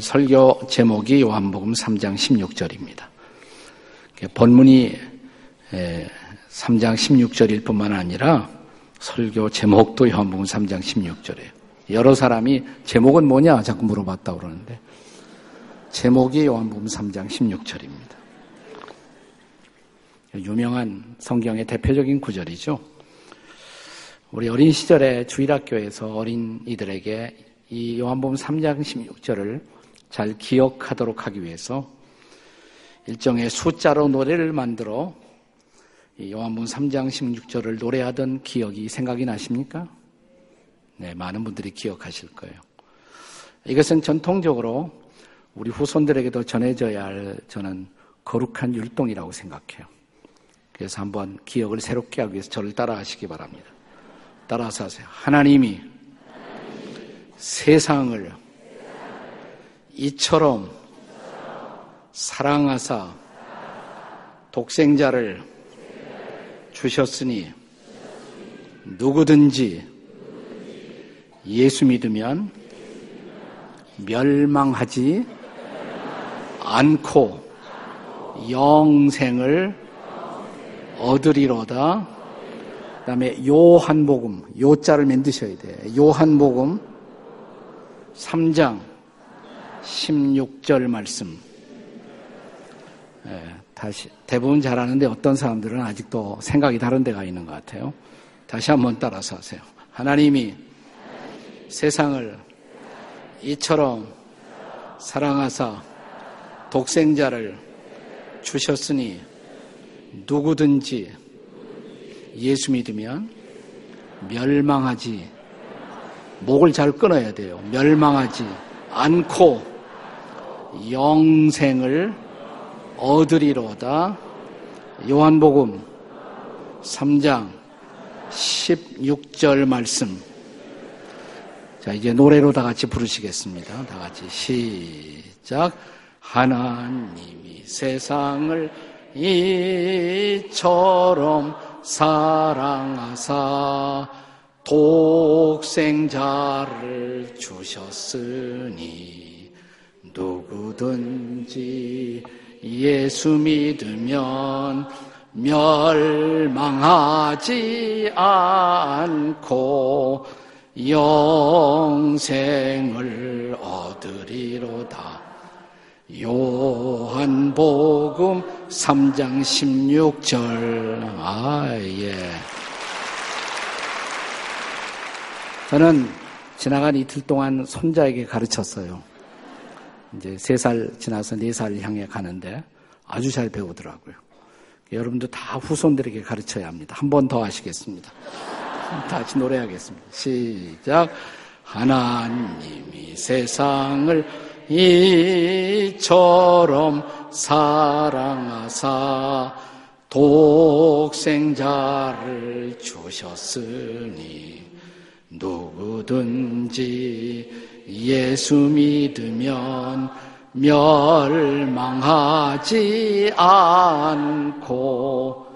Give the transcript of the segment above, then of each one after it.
오늘 설교 제목이 요한복음 3장 16절입니다. 본문이 3장 16절일 뿐만 아니라 설교 제목도 요한복음 3장 16절이에요. 여러 사람이 제목은 뭐냐 자꾸 물어봤다 그러는데 제목이 요한복음 3장 16절입니다. 유명한 성경의 대표적인 구절이죠. 우리 어린 시절에 주일학교에서 어린이들에게 이 요한복음 3장 16절을 잘 기억하도록 하기 위해서 일종의 숫자로 노래를 만들어 요한복음 3장 16절을 노래하던 기억이 생각이 나십니까? 네, 많은 분들이 기억하실 거예요. 이것은 전통적으로 우리 후손들에게도 전해져야 할 저는 거룩한 율동이라고 생각해요. 그래서 한번 기억을 새롭게 하기 위해서 저를 따라 하시기 바랍니다. 따라서 하세요. 하나님이 세상을 이처럼 사랑하사 독생자를 주셨으니 누구든지 예수 믿으면 멸망하지 않고 영생을 얻으리로다. 그 다음에 요한복음, 요자를 만드셔야 돼. 요한복음 3장 16절 말씀. 예, 다시, 대부분 잘하는데 어떤 사람들은 아직도 생각이 다른 데가 있는 것 같아요. 다시 한번 따라서 하세요. 하나님이 세상을 이처럼 사랑하사 독생자를 주셨으니 누구든지 예수 믿으면 멸망하지 목을 잘 끊어야 돼요. 멸망하지 않고 영생을 얻으리로다. 요한복음 3장 16절 말씀. 자, 이제 노래로 다 같이 부르시겠습니다. 다 같이 시작. 하나님이 세상을 이처럼 사랑하사 독생자를 주셨으니 누구든지 예수 믿으면 멸망하지 않고 영생을 얻으리로다. 요한복음 3장 16절. 아, 예. 저는 지나간 이틀 동안 손자에게 가르쳤어요. 이제 세 살 지나서 네 살 향해 가는데 아주 잘 배우더라고요. 여러분도 다 후손들에게 가르쳐야 합니다. 한 번 더 하시겠습니다. 다시 노래하겠습니다. 시작. 하나님이 세상을 이처럼 사랑하사 독생자를 주셨으니 누구든지 예수 믿으면 멸망하지 않고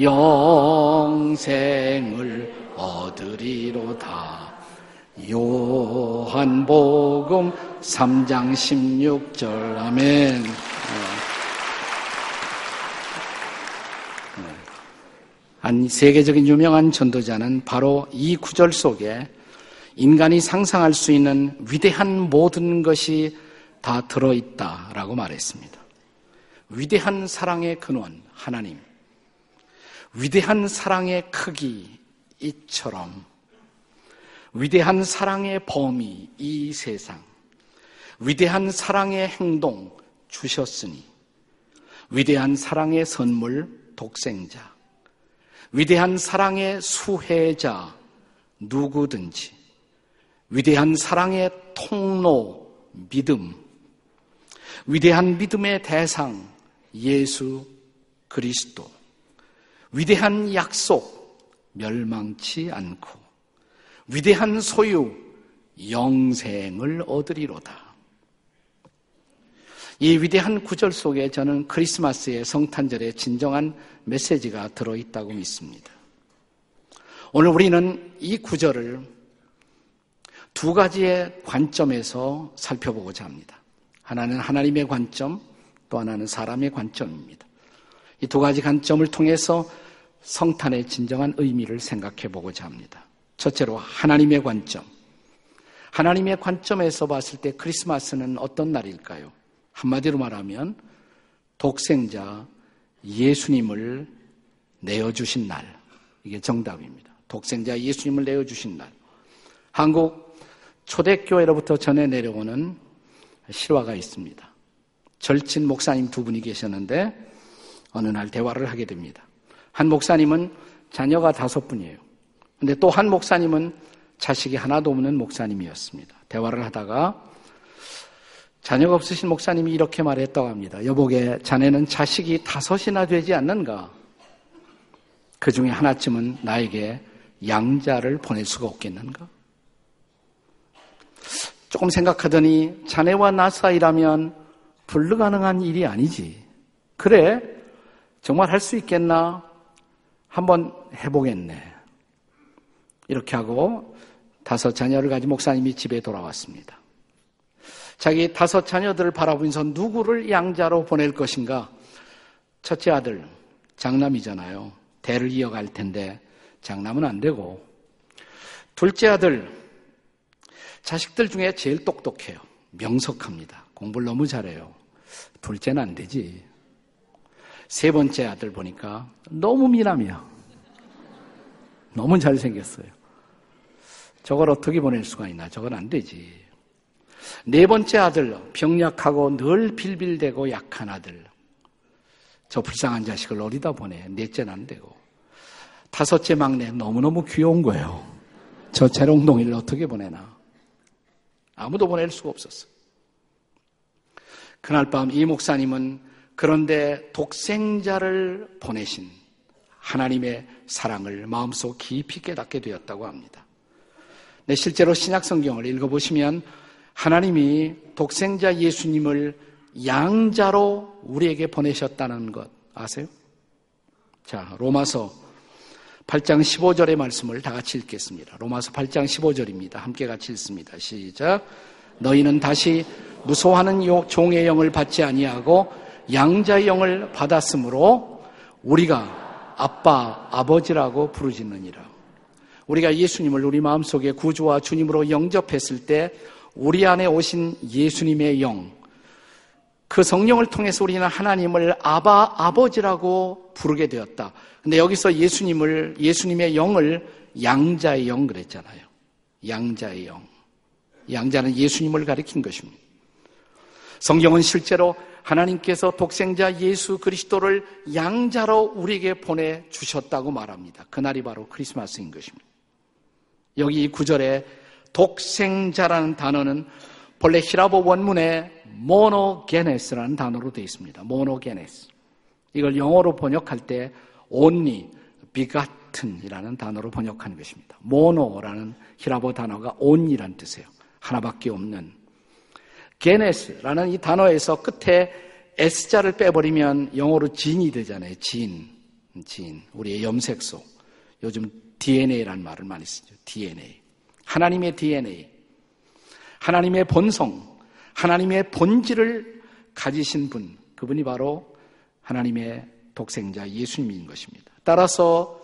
영생을 얻으리로다. 요한복음 3장 16절 아멘. 네. 한 세계적인 유명한 전도자는 바로 이 구절 속에 인간이 상상할 수 있는 위대한 모든 것이 다 들어있다라고 말했습니다. 위대한 사랑의 근원, 하나님. 위대한 사랑의 크기, 이처럼. 위대한 사랑의 범위, 이 세상. 위대한 사랑의 행동, 주셨으니. 위대한 사랑의 선물, 독생자. 위대한 사랑의 수혜자, 누구든지. 위대한 사랑의 통로, 믿음. 위대한 믿음의 대상, 예수 그리스도. 위대한 약속, 멸망치 않고. 위대한 소유, 영생을 얻으리로다. 이 위대한 구절 속에 저는 크리스마스의 성탄절의 진정한 메시지가 들어있다고 믿습니다. 오늘 우리는 이 구절을 두 가지의 관점에서 살펴보고자 합니다. 하나는 하나님의 관점, 또 하나는 사람의 관점입니다. 이 두 가지 관점을 통해서 성탄의 진정한 의미를 생각해 보고자 합니다. 첫째로 하나님의 관점. 하나님의 관점에서 봤을 때 크리스마스는 어떤 날일까요? 한마디로 말하면 독생자 예수님을 내어주신 날. 이게 정답입니다. 독생자 예수님을 내어주신 날. 한국 초대교회로부터 전해 내려오는 실화가 있습니다. 절친 목사님 두 분이 계셨는데 어느 날 대화를 하게 됩니다. 한 목사님은 자녀가 다섯 분이에요. 근데 또 한 목사님은 자식이 하나도 없는 목사님이었습니다. 대화를 하다가 자녀가 없으신 목사님이 이렇게 말했다고 합니다. 여보게 자네는 자식이 다섯이나 되지 않는가? 그 중에 하나쯤은 나에게 양자를 보낼 수가 없겠는가? 조금 생각하더니 자네와 나 사이라면 불가능한 일이 아니지. 그래? 정말 할 수 있겠나? 한번 해보겠네. 이렇게 하고 다섯 자녀를 가진 목사님이 집에 돌아왔습니다. 자기 다섯 자녀들을 바라보면서 누구를 양자로 보낼 것인가? 첫째 아들, 장남이잖아요. 대를 이어갈 텐데 장남은 안 되고. 둘째 아들, 자식들 중에 제일 똑똑해요. 명석합니다. 공부를 너무 잘해요. 둘째는 안 되지. 세 번째 아들 보니까 너무 미남이야. 너무 잘생겼어요. 저걸 어떻게 보낼 수가 있나? 저건 안 되지. 네 번째 아들, 병약하고 늘 빌빌대고 약한 아들. 저 불쌍한 자식을 어디다 보내. 넷째는 안 되고. 다섯째 막내, 너무너무 귀여운 거예요. 저 재롱동이를 어떻게 보내나. 아무도 보낼 수가 없었어. 그날 밤 이 목사님은 그런데 독생자를 보내신 하나님의 사랑을 마음속 깊이 깨닫게 되었다고 합니다. 네, 실제로 신약 성경을 읽어보시면 하나님이 독생자 예수님을 양자로 우리에게 보내셨다는 것 아세요? 자, 로마서 8장 15절의 말씀을 다 같이 읽겠습니다. 로마서 8장 15절입니다. 함께 같이 읽습니다. 시작. 너희는 다시 무소하는 종의 영을 받지 아니하고 양자의 영을 받았으므로 우리가 아빠, 아버지라고 부르짖느니라. 우리가 예수님을 우리 마음속에 구주와 주님으로 영접했을 때 우리 안에 오신 예수님의 영, 그 성령을 통해서 우리는 하나님을 아바, 아버지라고 부르게 되었다. 근데 여기서 예수님을, 예수님의 영을 양자의 영 그랬잖아요. 양자의 영. 양자는 예수님을 가리킨 것입니다. 성경은 실제로 하나님께서 독생자 예수 그리스도를 양자로 우리에게 보내 주셨다고 말합니다. 그날이 바로 크리스마스인 것입니다. 여기 이 구절에 독생자라는 단어는 본래 히라보 원문에 모노게네스라는 단어로 되어 있습니다. 모노게네스. 이걸 영어로 번역할 때 only, 비같은이라는 단어로 번역하는 것입니다. 모노라는 히라보 단어가 on이라는 뜻이에요. 하나밖에 없는 게네스라는 이 단어에서 끝에 S자를 빼버리면 영어로 진이 되잖아요. 진. 진. 우리의 염색소. 요즘 DNA라는 말을 많이 쓰죠. DNA. 하나님의 DNA. 하나님의 본성. 하나님의 본질을 가지신 분. 그분이 바로 하나님의 독생자 예수님인 것입니다. 따라서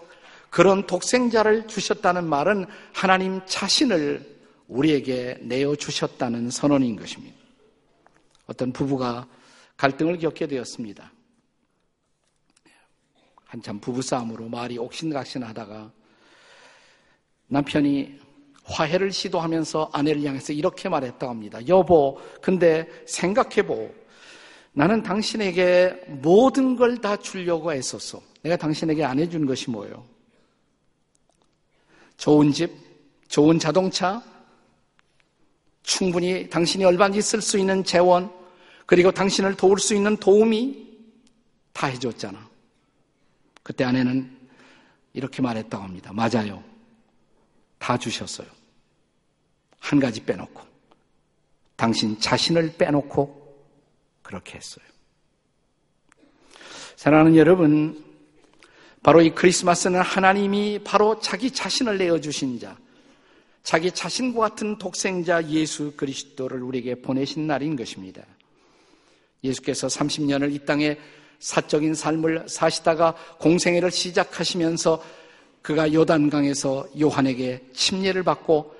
그런 독생자를 주셨다는 말은 하나님 자신을 우리에게 내어 주셨다는 선언인 것입니다. 어떤 부부가 갈등을 겪게 되었습니다. 한참 부부싸움으로 말이 옥신각신 하다가 남편이 화해를 시도하면서 아내를 향해서 이렇게 말했다고 합니다. 여보, 근데 생각해보. 나는 당신에게 모든 걸 다 주려고 애썼어. 내가 당신에게 안 해준 것이 뭐예요? 좋은 집, 좋은 자동차, 충분히 당신이 얼마든지 쓸 수 있는 재원, 그리고 당신을 도울 수 있는 도움이 다 해줬잖아. 그때 아내는 이렇게 말했다고 합니다. 맞아요. 다 주셨어요. 한 가지 빼놓고. 당신 자신을 빼놓고 그렇게 했어요. 사랑하는 여러분, 바로 이 크리스마스는 하나님이 바로 자기 자신을 내어주신 자, 자기 자신과 같은 독생자 예수 그리스도를 우리에게 보내신 날인 것입니다. 예수께서 30년을 이 땅에 사적인 삶을 사시다가 공생애를 시작하시면서 그가 요단강에서 요한에게 침례를 받고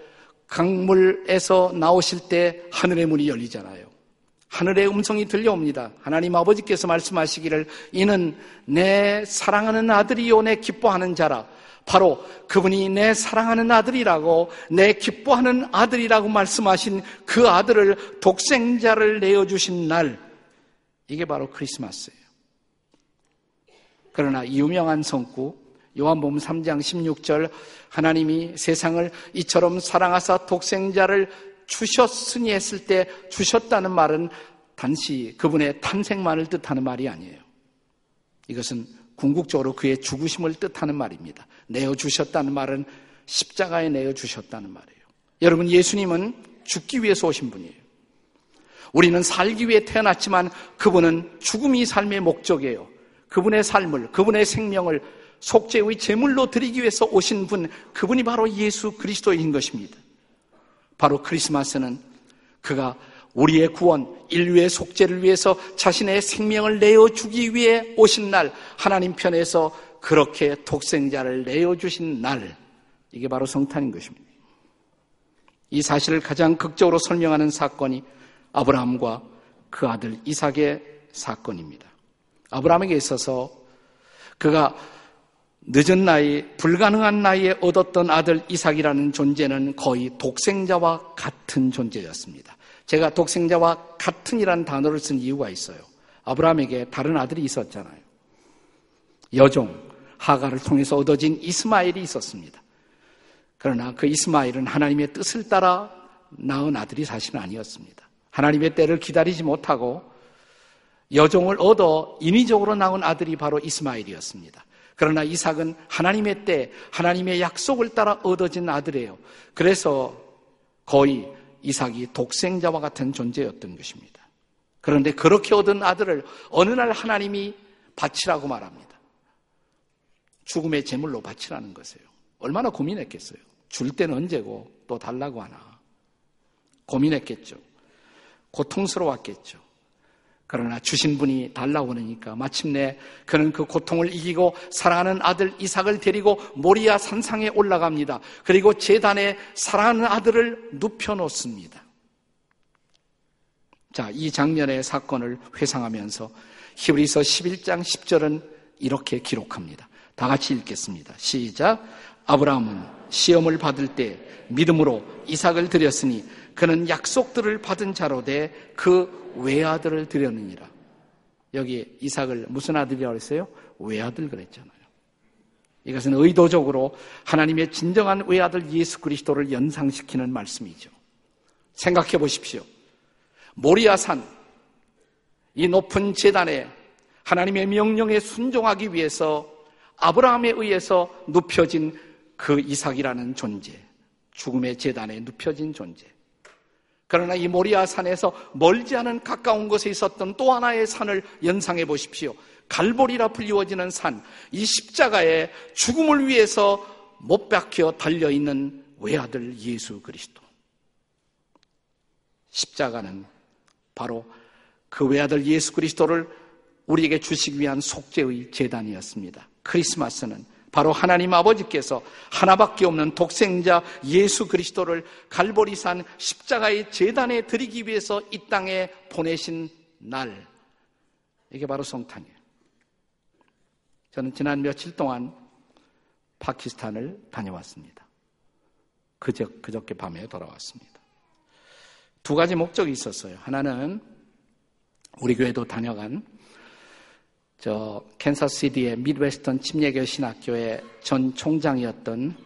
강물에서 나오실 때 하늘의 문이 열리잖아요. 하늘의 음성이 들려옵니다. 하나님 아버지께서 말씀하시기를 이는 내 사랑하는 아들이요 내 기뻐하는 자라. 바로 그분이 내 사랑하는 아들이라고 내 기뻐하는 아들이라고 말씀하신 그 아들을 독생자를 내어 주신 날 이게 바로 크리스마스예요. 그러나 유명한 성구 요한복음 3장 16절 하나님이 세상을 이처럼 사랑하사 독생자를 주셨으니 했을 때 주셨다는 말은 단시 그분의 탄생만을 뜻하는 말이 아니에요. 이것은 궁극적으로 그의 죽으심을 뜻하는 말입니다. 내어 주셨다는 말은 십자가에 내어 주셨다는 말이에요. 여러분, 예수님은 죽기 위해서 오신 분이에요. 우리는 살기 위해 태어났지만 그분은 죽음이 삶의 목적이에요. 그분의 삶을, 그분의 생명을 속죄의 제물로 드리기 위해서 오신 분, 그분이 바로 예수 그리스도인 것입니다. 바로 크리스마스는 그가 우리의 구원, 인류의 속죄를 위해서 자신의 생명을 내어주기 위해 오신 날, 하나님 편에서 그렇게 독생자를 내어주신 날, 이게 바로 성탄인 것입니다. 이 사실을 가장 극적으로 설명하는 사건이 아브라함과 그 아들 이삭의 사건입니다. 아브라함에게 있어서 그가 늦은 나이, 불가능한 나이에 얻었던 아들 이삭이라는 존재는 거의 독생자와 같은 존재였습니다. 제가 독생자와 같은이라는 단어를 쓴 이유가 있어요. 아브라함에게 다른 아들이 있었잖아요. 여종, 하가를 통해서 얻어진 이스마엘이 있었습니다. 그러나 그 이스마엘은 하나님의 뜻을 따라 낳은 아들이 사실은 아니었습니다. 하나님의 때를 기다리지 못하고 여종을 얻어 인위적으로 낳은 아들이 바로 이스마엘이었습니다. 그러나 이삭은 하나님의 때, 하나님의 약속을 따라 얻어진 아들이에요. 그래서 거의 이삭이 독생자와 같은 존재였던 것입니다. 그런데 그렇게 얻은 아들을 어느 날 하나님이 바치라고 말합니다. 죽음의 제물로 바치라는 것이에요. 얼마나 고민했겠어요. 줄 때는 언제고 또 달라고 하나. 고민했겠죠. 고통스러웠겠죠. 그러나 주신 분이 달라고 그러니까 마침내 그는 그 고통을 이기고 사랑하는 아들 이삭을 데리고 모리아 산상에 올라갑니다. 그리고 재단에 사랑하는 아들을 눕혀놓습니다. 자, 이 장면의 사건을 회상하면서 히브리서 11장 10절은 이렇게 기록합니다. 다 같이 읽겠습니다. 시작. 아브라함은 시험을 받을 때 믿음으로 이삭을 드렸으니 그는 약속들을 받은 자로 돼그 외아들을 드렸느니라. 여기 이삭을 무슨 아들이라고 했어요? 외아들 그랬잖아요. 이것은 의도적으로 하나님의 진정한 외아들 예수 그리스도를 연상시키는 말씀이죠. 생각해 보십시오. 모리아산, 이 높은 재단에 하나님의 명령에 순종하기 위해서 아브라함에 의해서 눕혀진 그 이삭이라는 존재, 죽음의 재단에 눕혀진 존재. 그러나 이 모리아 산에서 멀지 않은 가까운 곳에 있었던 또 하나의 산을 연상해 보십시오. 갈보리라 불리워지는 산, 이 십자가에 죽음을 위해서 못 박혀 달려 있는 외아들 예수 그리스도. 십자가는 바로 그 외아들 예수 그리스도를 우리에게 주시기 위한 속죄의 재단이었습니다. 크리스마스는 바로 하나님 아버지께서 하나밖에 없는 독생자 예수 그리스도를 갈보리산 십자가의 재단에 드리기 위해서 이 땅에 보내신 날. 이게 바로 성탄이에요. 저는 지난 며칠 동안 파키스탄을 다녀왔습니다. 그저, 그저께 밤에 돌아왔습니다. 두 가지 목적이 있었어요. 하나는 우리 교회도 다녀간 저 캔사시티의 미드웨스턴 침례교 신학교의 전 총장이었던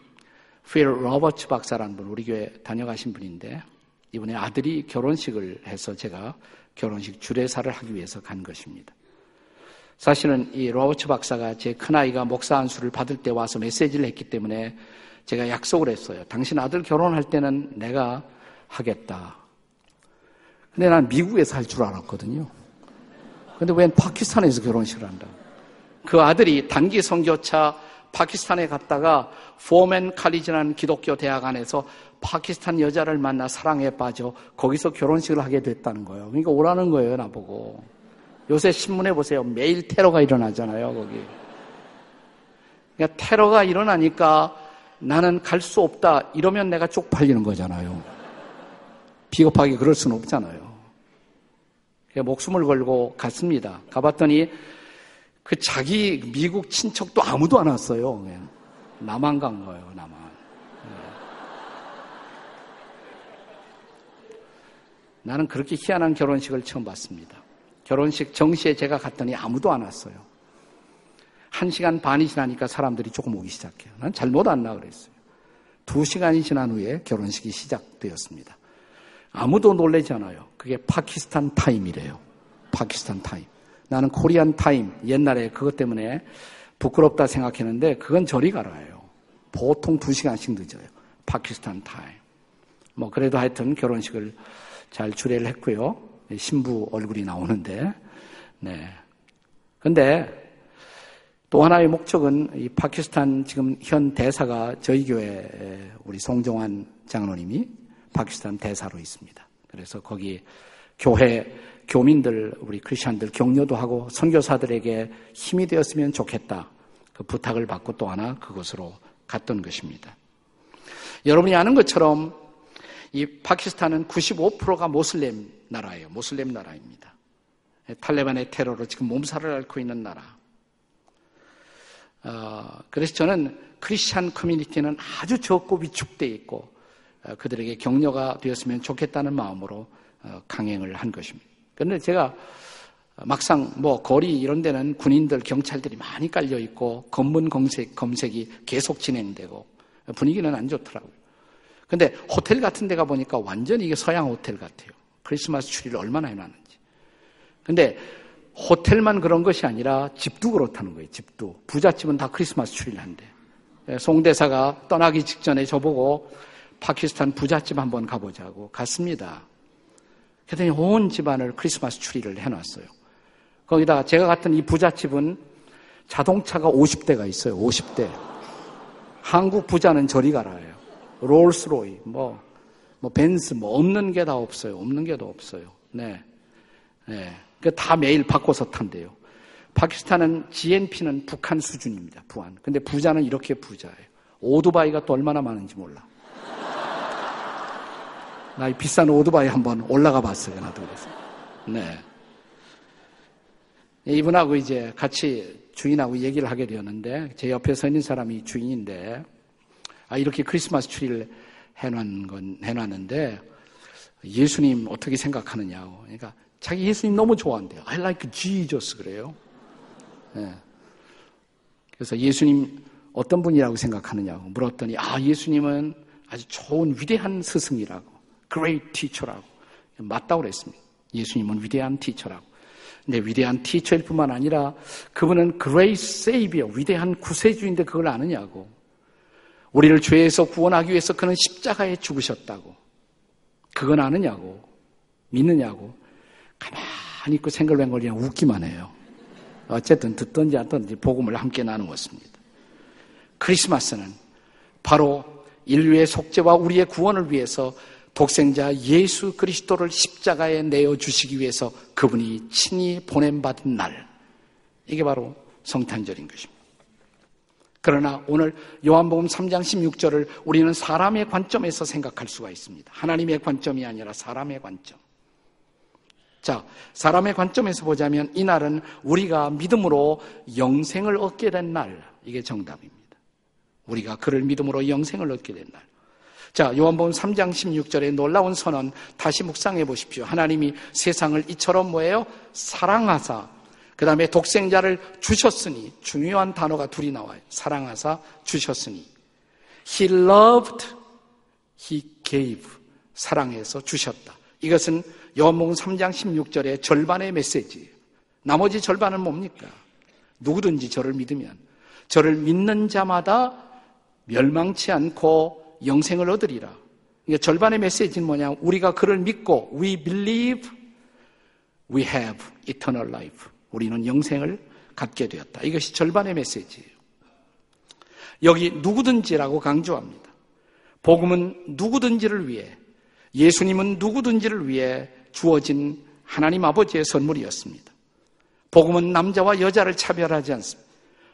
필 로버츠 박사라는 분 우리 교회 다녀가신 분인데 이번에 아들이 결혼식을 해서 제가 결혼식 주례사를 하기 위해서 간 것입니다. 사실은 이 로버츠 박사가 제 큰아이가 목사 안수를 받을 때 와서 메시지를 했기 때문에 제가 약속을 했어요. 당신 아들 결혼할 때는 내가 하겠다. 근데 난 미국에서 할 줄 알았거든요. 근데 웬 파키스탄에서 결혼식을 한다. 그 아들이 단기 선교차 파키스탄에 갔다가 포맨 칼리지라는 기독교 대학 안에서 파키스탄 여자를 만나 사랑에 빠져 거기서 결혼식을 하게 됐다는 거예요. 그러니까 오라는 거예요, 나보고. 요새 신문에 보세요. 매일 테러가 일어나잖아요, 거기. 그러니까 테러가 일어나니까 나는 갈 수 없다. 이러면 내가 쪽팔리는 거잖아요. 비겁하게 그럴 수는 없잖아요. 목숨을 걸고 갔습니다. 가봤더니 그 자기 미국 친척도 아무도 안 왔어요. 그냥. 나만 간 거예요, 나만. 네. 나는 그렇게 희한한 결혼식을 처음 봤습니다. 결혼식 정시에 제가 갔더니 아무도 안 왔어요. 한 시간 반이 지나니까 사람들이 조금 오기 시작해요. 난 잘못 왔나 그랬어요. 두 시간이 지난 후에 결혼식이 시작되었습니다. 아무도 놀래지 않아요. 그게 파키스탄 타임이래요. 파키스탄 타임. 나는 코리안 타임 옛날에 그것 때문에 부끄럽다 생각했는데 그건 저리 가라요. 보통 두 시간씩 늦어요. 파키스탄 타임. 뭐 그래도 하여튼 결혼식을 잘 주례를 했고요. 신부 얼굴이 나오는데, 네. 근데 또 하나의 목적은 이 파키스탄 지금 현 대사가 저희 교회 우리 송정환 장로님이 파키스탄 대사로 있습니다. 그래서 거기 교회 교민들 우리 크리스천들 격려도 하고 선교사들에게 힘이 되었으면 좋겠다. 그 부탁을 받고 또 하나 그곳으로 갔던 것입니다. 여러분이 아는 것처럼 이 파키스탄은 95%가 모슬렘 나라예요. 모슬렘 나라입니다. 탈레반의 테러로 지금 몸살을 앓고 있는 나라. 어, 그래서 저는 크리스찬 커뮤니티는 아주 적고 위축되어 있고 어, 그들에게 격려가 되었으면 좋겠다는 마음으로 어, 강행을 한 것입니다. 그런데 제가 막상 뭐 거리 이런 데는 군인들, 경찰들이 많이 깔려 있고 검문 검색, 검색이 계속 진행되고 분위기는 안 좋더라고요. 근데 호텔 같은 데 가 보니까 완전히 이게 서양 호텔 같아요. 크리스마스 추리를 얼마나 해놨는지. 근데 호텔만 그런 것이 아니라 집도 그렇다는 거예요. 집도. 부잣집은 다 크리스마스 추리를 한대. 예, 송대사가 떠나기 직전에 저보고 파키스탄 부잣집 한번 가보자고 갔습니다. 그랬더니 온 집안을 크리스마스 추리를 해놨어요. 거기다가 제가 갔던 이 부잣집은 자동차가 50대가 있어요. 50대. 한국 부자는 저리 가라요. 롤스로이, 뭐, 뭐, 벤스, 뭐, 없는 게 다 없어요. 없는 게 다 없어요. 네. 네. 다 매일 바꿔서 탄대요. 파키스탄은 GNP는 북한 수준입니다. 부안. 근데 부자는 이렇게 부자예요. 오토바이가 또 얼마나 많은지 몰라. 나 이 비싼 오토바이 한번 올라가 봤어요. 나도 그래서. 네. 이분하고 이제 같이 주인하고 얘기를 하게 되었는데 제 옆에 서 있는 사람이 주인인데 아 이렇게 크리스마스 추리를 해놓은 건 해놨는데 예수님 어떻게 생각하느냐고 그러니까 자기 예수님 너무 좋아한대요. I like Jesus 그래요. 네. 그래서 예수님 어떤 분이라고 생각하느냐고 물었더니 아 예수님은 아주 좋은 위대한 스승이라고 great teacher라고 맞다고 그랬습니다. 예수님은 위대한 티처라고. 근데 위대한 티처일 뿐만 아니라 그분은 great savior, 위대한 구세주인데 그걸 아느냐고. 우리를 죄에서 구원하기 위해서 그는 십자가에 죽으셨다고. 그건 아느냐고. 믿느냐고. 가만히 있고 생글뱅글 그냥 웃기만 해요. 어쨌든 듣든지 안 듣든지 복음을 함께 나누었습니다. 크리스마스는 바로 인류의 속죄와 우리의 구원을 위해서 독생자 예수 그리스도를 십자가에 내어 주시기 위해서 그분이 친히 보냄 받은 날. 이게 바로 성탄절인 것입니다. 그러나 오늘 요한복음 3장 16절을 우리는 사람의 관점에서 생각할 수가 있습니다. 하나님의 관점이 아니라 사람의 관점. 자, 사람의 관점에서 보자면 이 날은 우리가 믿음으로 영생을 얻게 된 날. 이게 정답입니다. 우리가 그를 믿음으로 영생을 얻게 된 날. 자, 요한복음 3장 16절에 놀라운 선언 다시 묵상해 보십시오. 하나님이 세상을 이처럼 뭐예요? 사랑하사 그 다음에 독생자를 주셨으니 중요한 단어가 둘이 나와요. 사랑하사 주셨으니 He loved, He gave 사랑해서 주셨다. 이것은 요한복음 3장 16절의 절반의 메시지예요. 나머지 절반은 뭡니까? 누구든지 저를 믿으면 저를 믿는 자마다 멸망치 않고 영생을 얻으리라. 그러니까 절반의 메시지는 뭐냐? 우리가 그를 믿고 we believe we have eternal life. 우리는 영생을 갖게 되었다. 이것이 절반의 메시지예요. 여기 누구든지라고 강조합니다. 복음은 누구든지를 위해 예수님은 누구든지를 위해 주어진 하나님 아버지의 선물이었습니다. 복음은 남자와 여자를 차별하지 않습니다.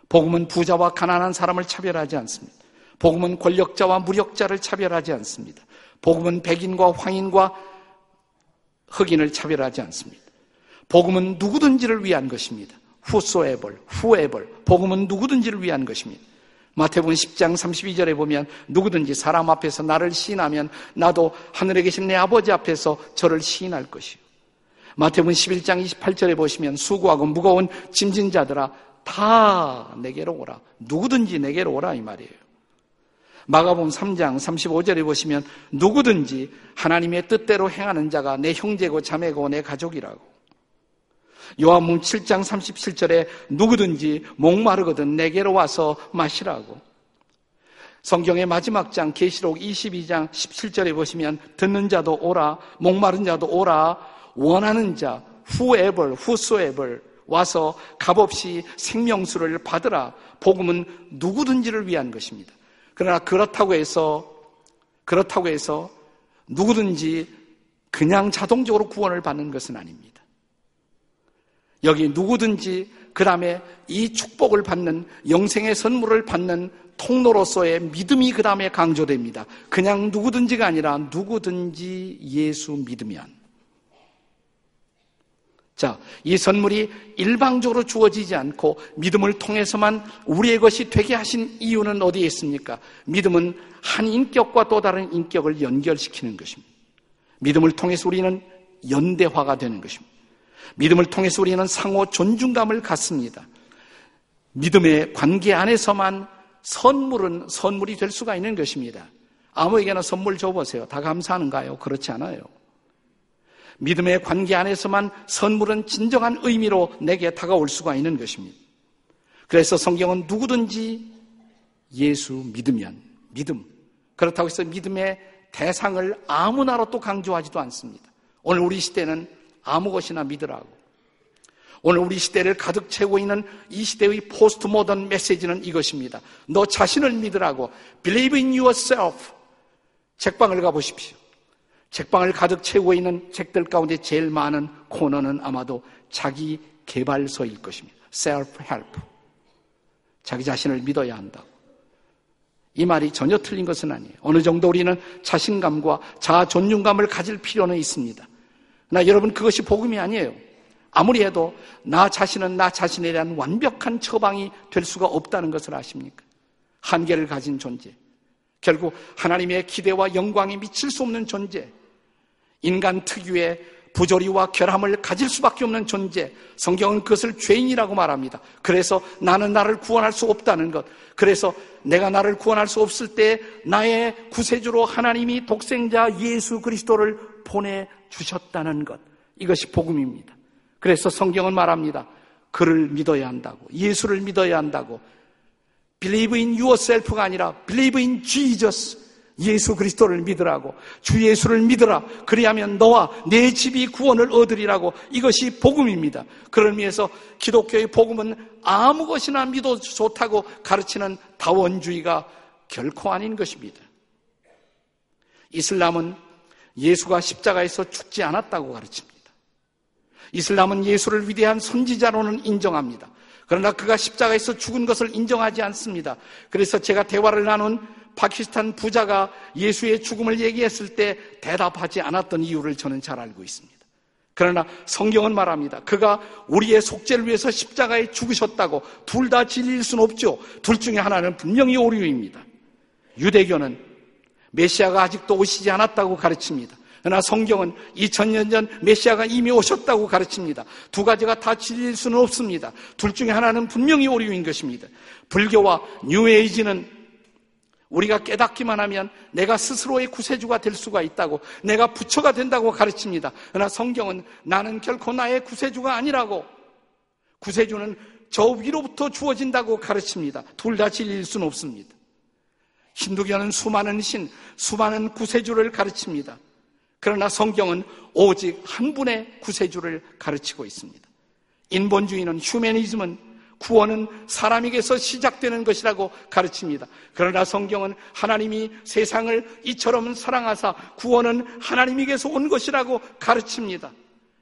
복음은 부자와 가난한 사람을 차별하지 않습니다. 복음은 권력자와 무력자를 차별하지 않습니다. 복음은 백인과 황인과 흑인을 차별하지 않습니다. 복음은 누구든지를 위한 것입니다. whosoever, whoever. 복음은 누구든지를 위한 것입니다. 마태복음 10장 32절에 보면 누구든지 사람 앞에서 나를 시인하면 나도 하늘에 계신 내 아버지 앞에서 저를 시인할 것이요. 마태복음 11장 28절에 보시면 수고하고 무거운 짐진 자들아 다 내게로 오라. 누구든지 내게로 오라 이 말이에요. 마가복음 3장 35절에 보시면 누구든지 하나님의 뜻대로 행하는 자가 내 형제고 자매고 내 가족이라고. 요한복음 7장 37절에 누구든지 목마르거든 내게로 와서 마시라고. 성경의 마지막 장 계시록 22장 17절에 보시면 듣는 자도 오라, 목마른 자도 오라, 원하는 자 whoever, whosoever 와서 값없이 생명수를 받으라. 복음은 누구든지를 위한 것입니다. 그러나 그렇다고 해서 그렇다고 해서 누구든지 그냥 자동적으로 구원을 받는 것은 아닙니다. 여기 누구든지 그 다음에 이 축복을 받는 영생의 선물을 받는 통로로서의 믿음이 그 다음에 강조됩니다. 그냥 누구든지가 아니라 누구든지 예수 믿으면. 자, 이 선물이 일방적으로 주어지지 않고 믿음을 통해서만 우리의 것이 되게 하신 이유는 어디에 있습니까? 믿음은 한 인격과 또 다른 인격을 연결시키는 것입니다. 믿음을 통해서 우리는 연대화가 되는 것입니다. 믿음을 통해서 우리는 상호 존중감을 갖습니다. 믿음의 관계 안에서만 선물은 선물이 될 수가 있는 것입니다. 아무에게나 선물 줘보세요. 다 감사하는가요? 그렇지 않아요. 믿음의 관계 안에서만 선물은 진정한 의미로 내게 다가올 수가 있는 것입니다. 그래서 성경은 누구든지 예수 믿으면 믿음. 그렇다고 해서 믿음의 대상을 아무나로 또 강조하지도 않습니다. 오늘 우리 시대는 아무 것이나 믿으라고. 오늘 우리 시대를 가득 채우고 있는 이 시대의 포스트 모던 메시지는 이것입니다. 너 자신을 믿으라고. Believe in yourself. 책방을 가보십시오. 책방을 가득 채우고 있는 책들 가운데 제일 많은 코너는 아마도 자기 개발서일 것입니다. self-help. 자기 자신을 믿어야 한다고. 이 말이 전혀 틀린 것은 아니에요. 어느 정도 우리는 자신감과 자아 존중감을 가질 필요는 있습니다. 나 여러분 그것이 복음이 아니에요. 아무리 해도 나 자신은 나 자신에 대한 완벽한 처방이 될 수가 없다는 것을 아십니까? 한계를 가진 존재. 결국 하나님의 기대와 영광에 미칠 수 없는 존재. 인간 특유의 부조리와 결함을 가질 수밖에 없는 존재. 성경은 그것을 죄인이라고 말합니다. 그래서 나는 나를 구원할 수 없다는 것. 그래서 내가 나를 구원할 수 없을 때 나의 구세주로 하나님이 독생자 예수 그리스도를 보내주셨다는 것. 이것이 복음입니다. 그래서 성경은 말합니다. 그를 믿어야 한다고. 예수를 믿어야 한다고. Believe in yourself가 아니라 Believe in Jesus. 예수 그리스도를 믿으라고 주 예수를 믿으라 그리하면 너와 내 집이 구원을 얻으리라고 이것이 복음입니다. 그런 의미에서 기독교의 복음은 아무 것이나 믿어 좋다고 가르치는 다원주의가 결코 아닌 것입니다. 이슬람은 예수가 십자가에서 죽지 않았다고 가르칩니다. 이슬람은 예수를 위대한 선지자로는 인정합니다. 그러나 그가 십자가에서 죽은 것을 인정하지 않습니다. 그래서 제가 대화를 나눈 파키스탄 부자가 예수의 죽음을 얘기했을 때 대답하지 않았던 이유를 저는 잘 알고 있습니다. 그러나 성경은 말합니다. 그가 우리의 속죄를 위해서 십자가에 죽으셨다고 둘 다 진리일 수는 없죠. 둘 중에 하나는 분명히 오류입니다. 유대교는 메시아가 아직도 오시지 않았다고 가르칩니다. 그러나 성경은 2000년 전 메시아가 이미 오셨다고 가르칩니다. 두 가지가 다 진리일 수는 없습니다. 둘 중에 하나는 분명히 오류인 것입니다. 불교와 뉴에이지는 우리가 깨닫기만 하면 내가 스스로의 구세주가 될 수가 있다고 내가 부처가 된다고 가르칩니다. 그러나 성경은 나는 결코 나의 구세주가 아니라고 구세주는 저 위로부터 주어진다고 가르칩니다. 둘 다 진리일 수는 없습니다. 힌두교는 수많은 신, 수많은 구세주를 가르칩니다. 그러나 성경은 오직 한 분의 구세주를 가르치고 있습니다. 인본주의는 휴메니즘은 구원은 사람에게서 시작되는 것이라고 가르칩니다. 그러나 성경은 하나님이 세상을 이처럼 사랑하사 구원은 하나님에게서 온 것이라고 가르칩니다.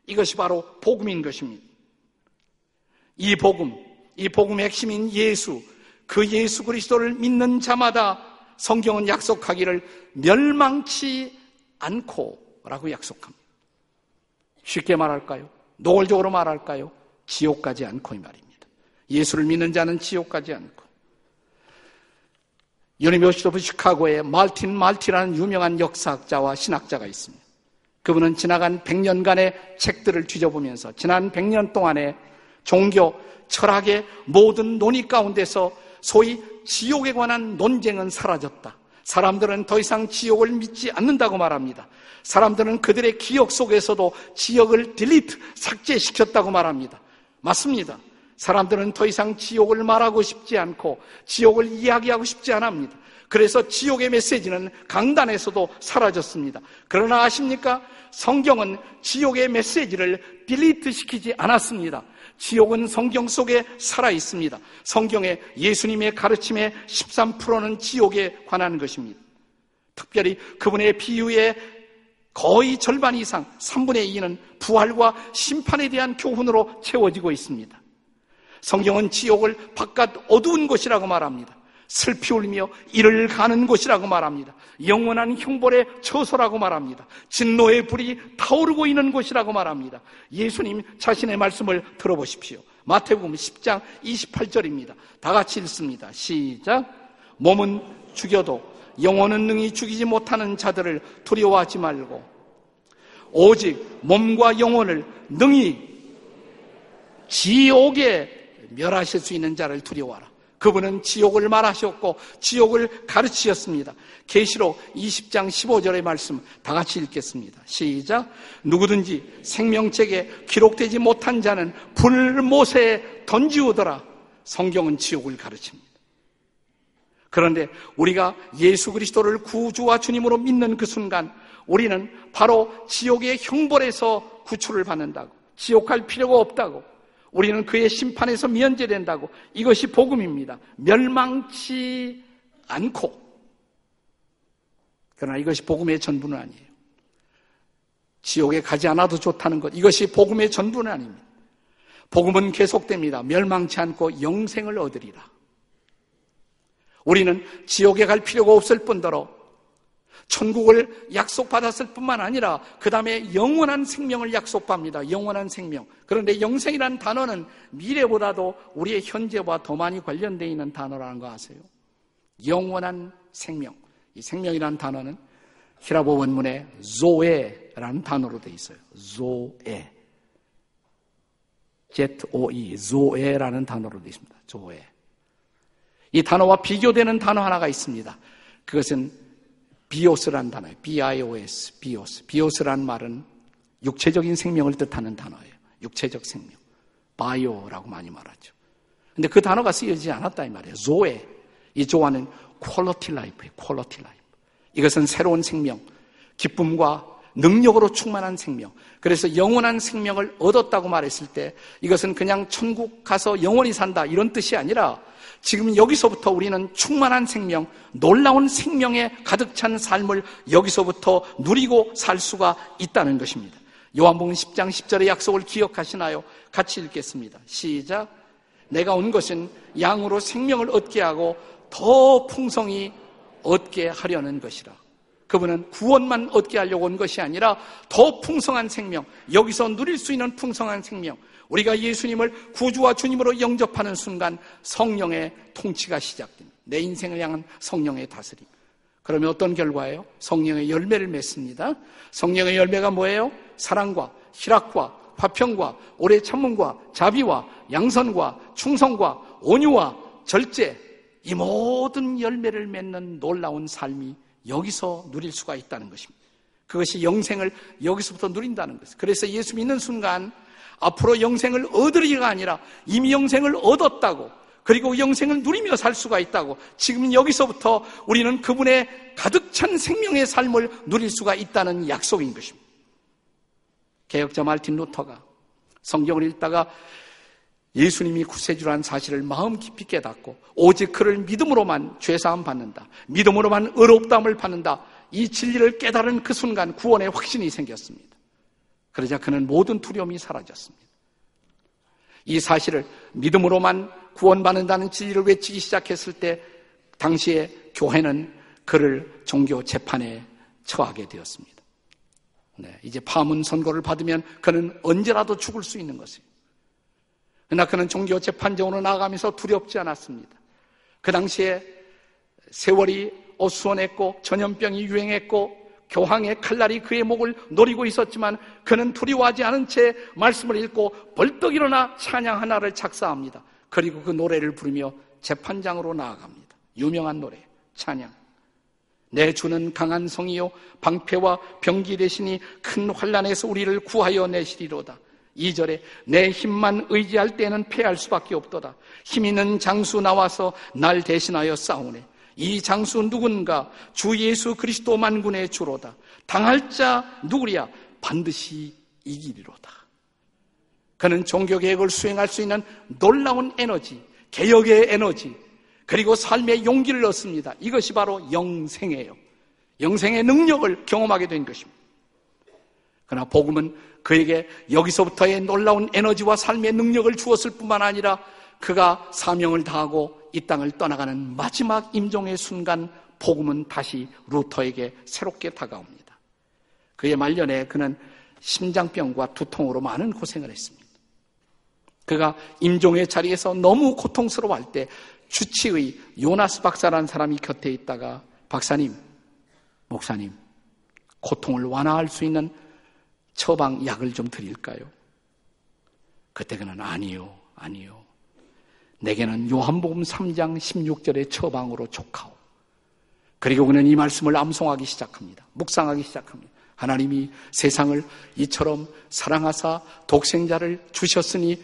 이것이 바로 복음인 것입니다. 이 복음, 이 복음의 핵심인 예수, 그 예수 그리스도를 믿는 자마다 성경은 약속하기를 멸망치 않고 라고 약속합니다. 쉽게 말할까요? 노골적으로 말할까요? 지옥 가지 않고 이 말입니다. 예수를 믿는 자는 지옥 가지 않고. University of Chicago에 Martin Marty라는 유명한 역사학자와 신학자가 있습니다. 그분은 지나간 100년간의 책들을 뒤져보면서 지난 100년 동안에 종교, 철학의 모든 논의 가운데서 소위 지옥에 관한 논쟁은 사라졌다. 사람들은 더 이상 지옥을 믿지 않는다고 말합니다. 사람들은 그들의 기억 속에서도 지옥을 딜리트, 삭제시켰다고 말합니다. 맞습니다. 사람들은 더 이상 지옥을 말하고 싶지 않고 지옥을 이야기하고 싶지 않합니다. 그래서 지옥의 메시지는 강단에서도 사라졌습니다. 그러나 아십니까? 성경은 지옥의 메시지를 딜리트 시키지 않았습니다. 지옥은 성경 속에 살아 있습니다. 성경의 예수님의 가르침의 13%는 지옥에 관한 것입니다. 특별히 그분의 비유의 거의 절반 이상, 3분의 2는 부활과 심판에 대한 교훈으로 채워지고 있습니다. 성경은 지옥을 바깥 어두운 곳이라고 말합니다. 슬피 울며 이를 가는 곳이라고 말합니다. 영원한 형벌의 처소라고 말합니다. 진노의 불이 타오르고 있는 곳이라고 말합니다. 예수님 자신의 말씀을 들어보십시오. 마태복음 10장 28절입니다. 다 같이 읽습니다. 시작. 몸은 죽여도 영혼은 능히 죽이지 못하는 자들을 두려워하지 말고 오직 몸과 영혼을 능히 지옥에 멸하실 수 있는 자를 두려워하라. 그분은 지옥을 말하셨고 지옥을 가르치셨습니다. 계시록 20장 15절의 말씀 다 같이 읽겠습니다. 시작. 누구든지 생명책에 기록되지 못한 자는 불못에 던지우더라. 성경은 지옥을 가르칩니다. 그런데 우리가 예수 그리스도를 구주와 주님으로 믿는 그 순간 우리는 바로 지옥의 형벌에서 구출을 받는다고 지옥할 필요가 없다고 우리는 그의 심판에서 면제된다고 이것이 복음입니다. 멸망치 않고. 그러나 이것이 복음의 전부는 아니에요. 지옥에 가지 않아도 좋다는 것. 이것이 복음의 전부는 아닙니다. 복음은 계속됩니다. 멸망치 않고 영생을 얻으리라. 우리는 지옥에 갈 필요가 없을 뿐더러 천국을 약속받았을 뿐만 아니라 그 다음에 영원한 생명을 약속합니다. 영원한 생명. 그런데 영생이라는 단어는 미래보다도 우리의 현재와 더 많이 관련되어 있는 단어라는 거 아세요? 영원한 생명. 이 생명이라는 단어는 히라보 원문에 조에라는 단어로 되어 있어요. 조에. Z-O-E, 조에라는 단어로 되어 있습니다. 조에. 이 단어와 비교되는 단어 하나가 있습니다. 그것은 비오스란 단어예요. B-I-O-S, 비오스. 비오스란 말은 육체적인 생명을 뜻하는 단어예요. 육체적 생명. 바이오라고 많이 말하죠. 근데 그 단어가 쓰여지지 않았다 이 말이에요. 조에. 이 조에는 quality life예요. quality life. 이것은 새로운 생명, 기쁨과 능력으로 충만한 생명. 그래서 영원한 생명을 얻었다고 말했을 때 이것은 그냥 천국 가서 영원히 산다 이런 뜻이 아니라 지금 여기서부터 우리는 충만한 생명, 놀라운 생명에 가득 찬 삶을 여기서부터 누리고 살 수가 있다는 것입니다. 요한복음 10장 10절의 약속을 기억하시나요? 같이 읽겠습니다. 시작. 내가 온 것은 양으로 생명을 얻게 하고 더 풍성히 얻게 하려는 것이라. 그분은 구원만 얻게 하려고 온 것이 아니라 더 풍성한 생명, 여기서 누릴 수 있는 풍성한 생명, 우리가 예수님을 구주와 주님으로 영접하는 순간 성령의 통치가 시작됩니다. 내 인생을 향한 성령의 다스림. 그러면 어떤 결과예요? 성령의 열매를 맺습니다. 성령의 열매가 뭐예요? 사랑과 희락과 화평과 오래 참음과 자비와 양선과 충성과 온유와 절제 이 모든 열매를 맺는 놀라운 삶이 여기서 누릴 수가 있다는 것입니다. 그것이 영생을 여기서부터 누린다는 것이에요. 그래서 예수 믿는 순간 앞으로 영생을 얻으리가 아니라 이미 영생을 얻었다고 그리고 영생을 누리며 살 수가 있다고 지금 여기서부터 우리는 그분의 가득 찬 생명의 삶을 누릴 수가 있다는 약속인 것입니다. 개혁자 말틴 루터가 성경을 읽다가 예수님이 구세주라는 사실을 마음 깊이 깨닫고 오직 그를 믿음으로만 죄사함 받는다. 믿음으로만 의롭다함을 받는다. 이 진리를 깨달은 그 순간 구원의 확신이 생겼습니다. 그러자 그는 모든 두려움이 사라졌습니다. 이 사실을 믿음으로만 구원받는다는 진리를 외치기 시작했을 때 당시에 교회는 그를 종교 재판에 처하게 되었습니다. 네, 이제 파문 선고를 받으면 그는 언제라도 죽을 수 있는 것이에요. 그러나 그는 종교 재판정으로 나아가면서 두렵지 않았습니다. 그 당시에 세월이 어수선했고 전염병이 유행했고 교황의 칼날이 그의 목을 노리고 있었지만 그는 두려워하지 않은 채 말씀을 읽고 벌떡 일어나 찬양 하나를 작사합니다. 그리고 그 노래를 부르며 재판장으로 나아갑니다. 유명한 노래, 찬양. 내 주는 강한 성이요 방패와 병기 대신이 큰 환란에서 우리를 구하여 내시리로다. 2절에 내 힘만 의지할 때는 패할 수밖에 없도다. 힘 있는 장수 나와서 날 대신하여 싸우네. 이 장수 누군가 주 예수 그리스도 만군의 주로다. 당할 자 누구랴 반드시 이기리로다. 그는 종교 개혁을 수행할 수 있는 놀라운 에너지, 개혁의 에너지, 그리고 삶의 용기를 얻습니다. 이것이 바로 영생이에요. 영생의 능력을 경험하게 된 것입니다. 그러나 복음은 그에게 여기서부터의 놀라운 에너지와 삶의 능력을 주었을 뿐만 아니라 그가 사명을 다하고 이 땅을 떠나가는 마지막 임종의 순간 복음은 다시 루터에게 새롭게 다가옵니다. 그의 말년에 그는 심장병과 두통으로 많은 고생을 했습니다. 그가 임종의 자리에서 너무 고통스러워할 때 주치의 요나스 박사라는 사람이 곁에 있다가 박사님, 목사님, 고통을 완화할 수 있는 처방 약을 좀 드릴까요? 그때 그는 아니요, 아니요. 내게는 요한복음 3장 16절의 처방으로 족하오. 그리고 그는 이 말씀을 암송하기 시작합니다. 묵상하기 시작합니다. 하나님이 세상을 이처럼 사랑하사 독생자를 주셨으니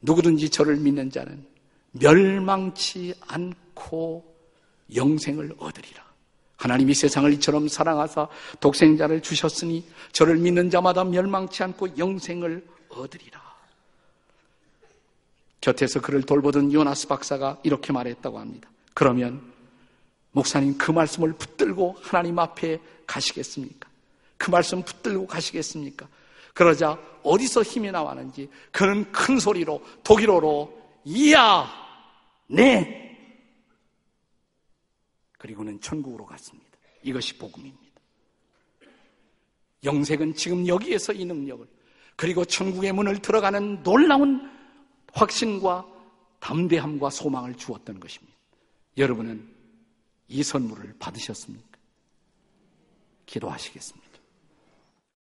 누구든지 저를 믿는 자는 멸망치 않고 영생을 얻으리라. 하나님이 세상을 이처럼 사랑하사 독생자를 주셨으니 저를 믿는 자마다 멸망치 않고 영생을 얻으리라. 곁에서 그를 돌보던 요나스 박사가 이렇게 말했다고 합니다. 그러면 목사님 그 말씀을 붙들고 하나님 앞에 가시겠습니까? 그 말씀 붙들고 가시겠습니까? 그러자 어디서 힘이 나왔는지 그는 큰 소리로 독일어로 이야 네 그리고는 천국으로 갔습니다. 이것이 복음입니다. 영색은 지금 여기에서 이 능력을 그리고 천국의 문을 들어가는 놀라운 확신과 담대함과 소망을 주었던 것입니다. 여러분은 이 선물을 받으셨습니까? 기도하시겠습니다.